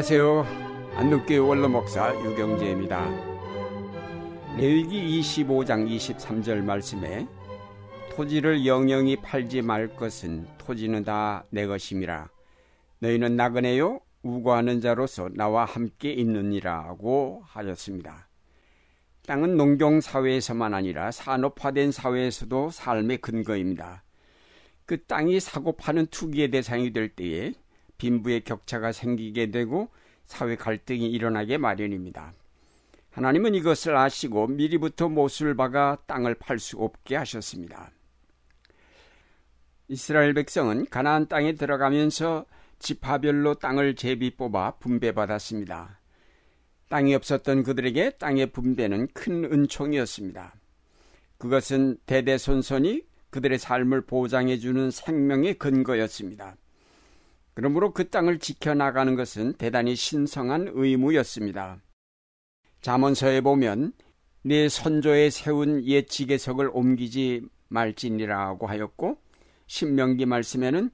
안녕하세요. 안동교회 원로목사 유경재입니다. 레위기 25장 23절 말씀에 토지를 영영히 팔지 말 것은 토지는 다 내 것임이라. 너희는 나그네요 우고하는 자로서 나와 함께 있느니라고 하셨습니다. 땅은 농경 사회에서만 아니라 산업화된 사회에서도 삶의 근거입니다. 그 땅이 사고 파는 투기의 대상이 될 때에 빈부의 격차가 생기게 되고 사회 갈등이 일어나게 마련입니다. 하나님은 이것을 아시고 미리부터 못을 박아 땅을 팔 수 없게 하셨습니다. 이스라엘 백성은 가나안 땅에 들어가면서 지파별로 땅을 제비 뽑아 분배받았습니다. 땅이 없었던 그들에게 땅의 분배는 큰 은총이었습니다. 그것은 대대손손이 그들의 삶을 보장해주는 생명의 근거였습니다. 그러므로 그 땅을 지켜나가는 것은 대단히 신성한 의무였습니다. 자문서에 보면 네 선조에 세운 옛 지계석을 옮기지 말지니라고 하였고 신명기 말씀에는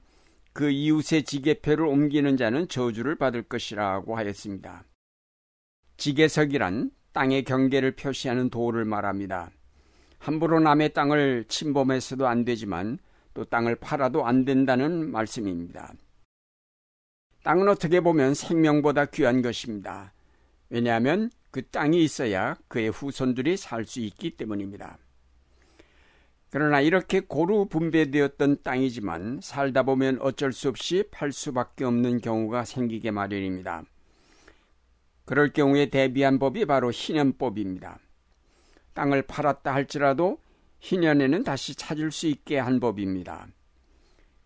그 이웃의 지게표를 옮기는 자는 저주를 받을 것이라고 하였습니다. 지게석이란 땅의 경계를 표시하는 도를 말합니다. 함부로 남의 땅을 침범해서도 안 되지만 또 땅을 팔아도 안 된다는 말씀입니다. 땅은 어떻게 보면 생명보다 귀한 것입니다. 왜냐하면 그 땅이 있어야 그의 후손들이 살 수 있기 때문입니다. 그러나 이렇게 고루 분배되었던 땅이지만 살다 보면 어쩔 수 없이 팔 수밖에 없는 경우가 생기게 마련입니다. 그럴 경우에 대비한 법이 바로 희년법입니다. 땅을 팔았다 할지라도 희년에는 다시 찾을 수 있게 한 법입니다.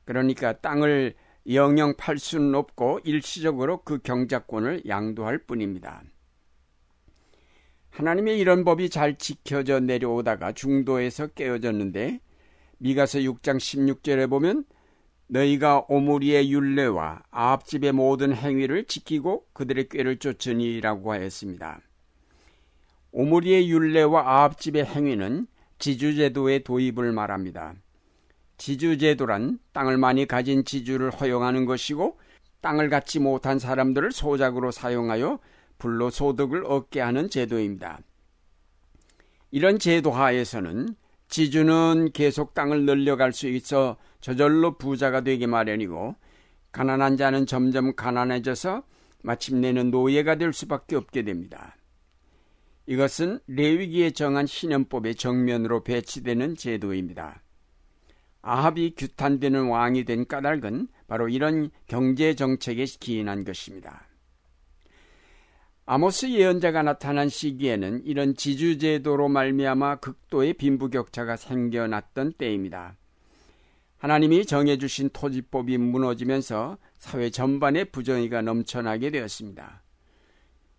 그러니까 땅을 영영 팔 수는 없고 일시적으로 그 경작권을 양도할 뿐입니다. 하나님의 이런 법이 잘 지켜져 내려오다가 중도에서 깨어졌는데 미가서 6장 16절에 보면 너희가 오므리의 율례와 아합집의 모든 행위를 지키고 그들의 꾀를 쫓으니라고 하였습니다. 오므리의 율례와 아합집의 행위는 지주제도의 도입을 말합니다. 지주제도란 땅을 많이 가진 지주를 허용하는 것이고 땅을 갖지 못한 사람들을 소작으로 사용하여 불로 소득을 얻게 하는 제도입니다. 이런 제도 하에서는 지주는 계속 땅을 늘려갈 수 있어 저절로 부자가 되기 마련이고 가난한 자는 점점 가난해져서 마침내는 노예가 될 수밖에 없게 됩니다. 이것은 레위기에 정한 신현법의 정면으로 배치되는 제도입니다. 아합이 규탄되는 왕이 된 까닭은 바로 이런 경제 정책에 기인한 것입니다. 아모스 예언자가 나타난 시기에는 이런 지주제도로 말미암아 극도의 빈부격차가 생겨났던 때입니다. 하나님이 정해주신 토지법이 무너지면서 사회 전반에 부정의가 넘쳐나게 되었습니다.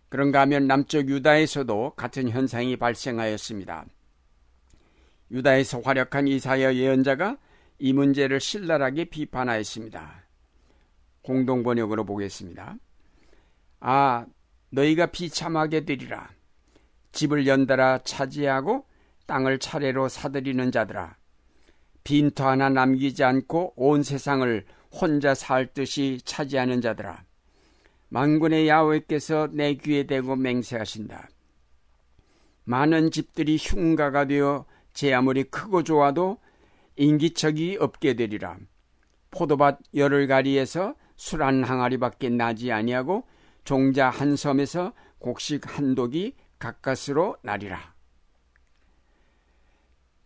그런가 하면 남쪽 유다에서도 같은 현상이 발생하였습니다. 유다에서 활약한 이사야 예언자가 이 문제를 신랄하게 비판하였습니다. 공동 번역으로 보겠습니다. 아, 너희가 비참하게 되리라. 집을 연달아 차지하고 땅을 차례로 사들이는 자들아. 빈터 하나 남기지 않고 온 세상을 혼자 살 듯이 차지하는 자들아. 만군의 야훼께서 내 귀에 대고 맹세하신다. 많은 집들이 흉가가 되어 제 아무리 크고 좋아도 인기척이 없게 되리라. 포도밭 열흘 가리에서 술 한 항아리밖에 나지 아니하고 종자 한 섬에서 곡식 한 독이 가까스로 나리라.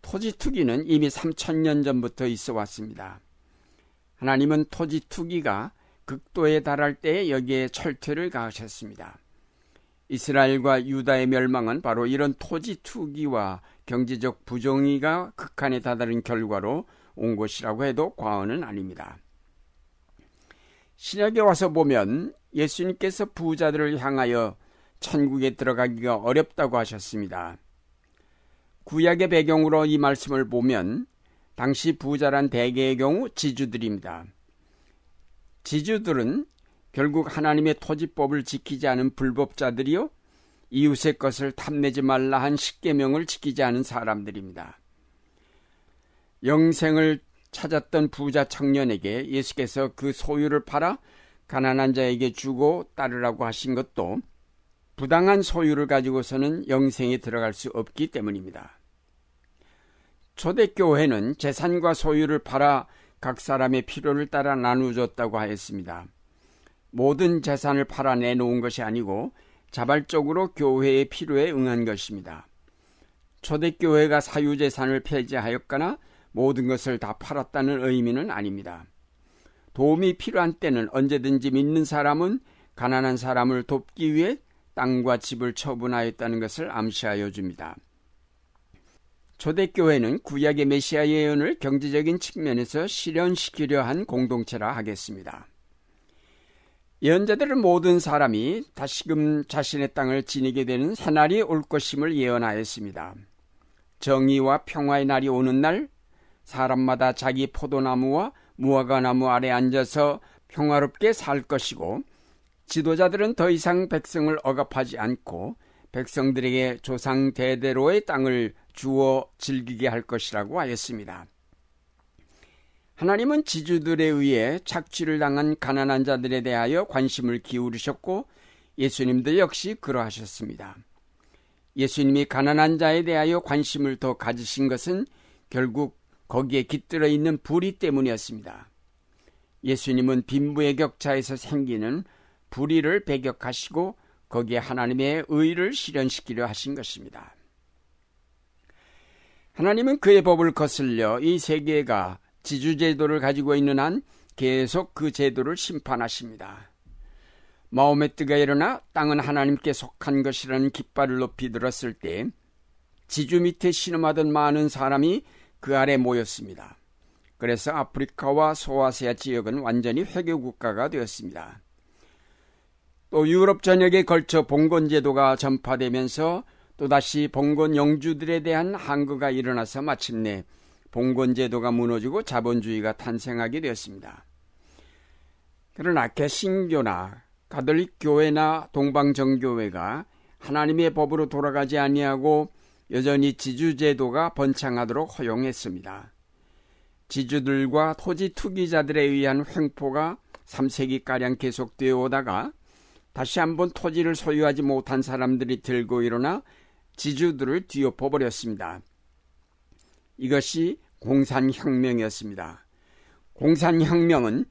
토지 투기는 이미 3천년 전부터 있어 왔습니다. 하나님은 토지 투기가 극도에 달할 때 여기에 철퇴를 가하셨습니다. 이스라엘과 유다의 멸망은 바로 이런 토지 투기와 경제적 부정의가 극한에 다다른 결과로 온 것이라고 해도 과언은 아닙니다. 신약에 와서 보면 예수님께서 부자들을 향하여 천국에 들어가기가 어렵다고 하셨습니다. 구약의 배경으로 이 말씀을 보면 당시 부자란 대개의 경우 지주들입니다. 지주들은 결국 하나님의 토지법을 지키지 않은 불법자들이요 이웃의 것을 탐내지 말라 한 십계명을 지키지 않은 사람들입니다. 영생을 찾았던 부자 청년에게 예수께서 그 소유를 팔아 가난한 자에게 주고 따르라고 하신 것도 부당한 소유를 가지고서는 영생에 들어갈 수 없기 때문입니다. 초대교회는 재산과 소유를 팔아 각 사람의 필요를 따라 나누어줬다고 하였습니다. 모든 재산을 팔아 내놓은 것이 아니고 자발적으로 교회의 필요에 응한 것입니다. 초대교회가 사유재산을 폐지하였거나 모든 것을 다 팔았다는 의미는 아닙니다. 도움이 필요한 때는 언제든지 믿는 사람은 가난한 사람을 돕기 위해 땅과 집을 처분하였다는 것을 암시하여 줍니다. 초대교회는 구약의 메시아 예언을 경제적인 측면에서 실현시키려 한 공동체라 하겠습니다. 예언자들은 모든 사람이 다시금 자신의 땅을 지니게 되는 새날이 올 것임을 예언하였습니다. 정의와 평화의 날이 오는 날 사람마다 자기 포도나무와 무화과나무 아래 앉아서 평화롭게 살 것이고 지도자들은 더 이상 백성을 억압하지 않고 백성들에게 조상 대대로의 땅을 주어 즐기게 할 것이라고 하였습니다. 하나님은 지주들에 의해 착취를 당한 가난한 자들에 대하여 관심을 기울이셨고 예수님도 역시 그러하셨습니다. 예수님이 가난한 자에 대하여 관심을 더 가지신 것은 결국 거기에 깃들어 있는 불이 때문이었습니다. 예수님은 빈부의 격차에서 생기는 불의를 배격하시고 거기에 하나님의 의를 실현시키려 하신 것입니다. 하나님은 그의 법을 거슬려 이 세계가 지주제도를 가지고 있는 한 계속 그 제도를 심판하십니다. 마음의 뜨가 일어나 땅은 하나님께 속한 것이라는 깃발을 높이 들었을 때 지주 밑에 신음하던 많은 사람이 그 아래 모였습니다. 그래서 아프리카와 소아시아 지역은 완전히 회교 국가가 되었습니다. 또 유럽 전역에 걸쳐 봉건 제도가 전파되면서 또다시 봉건 영주들에 대한 항거가 일어나서 마침내 봉건 제도가 무너지고 자본주의가 탄생하게 되었습니다. 그러나 개신교나 가톨릭 교회나 동방정교회가 하나님의 법으로 돌아가지 아니하고 여전히 지주제도가 번창하도록 허용했습니다. 지주들과 토지 투기자들에 의한 횡포가 3세기가량 계속되어 오다가 다시 한번 토지를 소유하지 못한 사람들이 들고 일어나 지주들을 뒤엎어 버렸습니다. 이것이 공산혁명이었습니다. 공산혁명은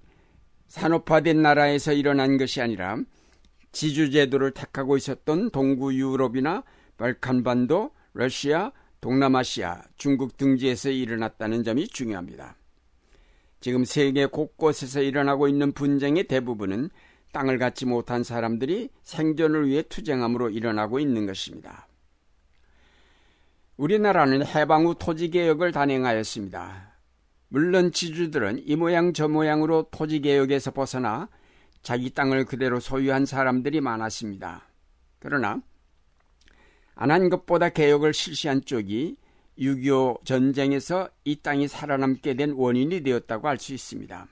산업화된 나라에서 일어난 것이 아니라 지주제도를 택하고 있었던 동구 유럽이나 발칸반도, 러시아, 동남아시아, 중국 등지에서 일어났다는 점이 중요합니다. 지금 세계 곳곳에서 일어나고 있는 분쟁의 대부분은 땅을 갖지 못한 사람들이 생존을 위해 투쟁함으로 일어나고 있는 것입니다. 우리나라는 해방 후 토지개혁을 단행하였습니다. 물론 지주들은 이 모양 저 모양으로 토지개혁에서 벗어나 자기 땅을 그대로 소유한 사람들이 많았습니다. 그러나 안 한 것보다 개혁을 실시한 쪽이 6.25 전쟁에서 이 땅이 살아남게 된 원인이 되었다고 할 수 있습니다.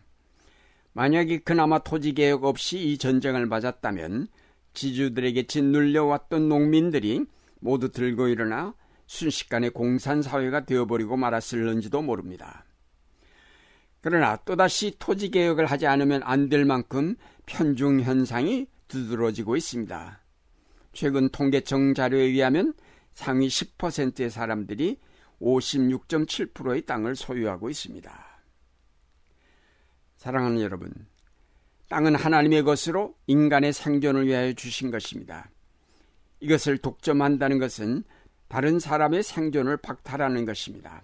만약에 그나마 토지개혁 없이 이 전쟁을 맞았다면 지주들에게 짓눌려왔던 농민들이 모두 들고 일어나 순식간에 공산사회가 되어버리고 말았을는지도 모릅니다. 그러나 또다시 토지개혁을 하지 않으면 안 될 만큼 편중 현상이 두드러지고 있습니다. 최근 통계청 자료에 의하면 상위 10%의 사람들이 56.7%의 땅을 소유하고 있습니다. 사랑하는 여러분, 땅은 하나님의 것으로 인간의 생존을 위하여 주신 것입니다. 이것을 독점한다는 것은 다른 사람의 생존을 박탈하는 것입니다.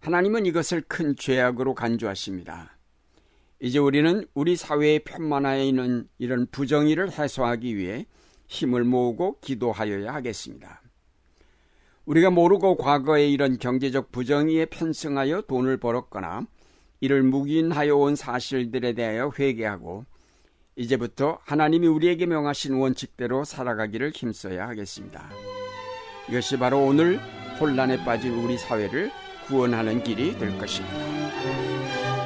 하나님은 이것을 큰 죄악으로 간주하십니다. 이제 우리는 우리 사회에 편만하여 있는 이런 부정의를 해소하기 위해 힘을 모으고 기도하여야 하겠습니다. 우리가 모르고 과거에 이런 경제적 부정의에 편승하여 돈을 벌었거나 이를 묵인하여 온 사실들에 대하여 회개하고 이제부터 하나님이 우리에게 명하신 원칙대로 살아가기를 힘써야 하겠습니다. 이것이 바로 오늘 혼란에 빠진 우리 사회를 구원하는 길이 될 것입니다.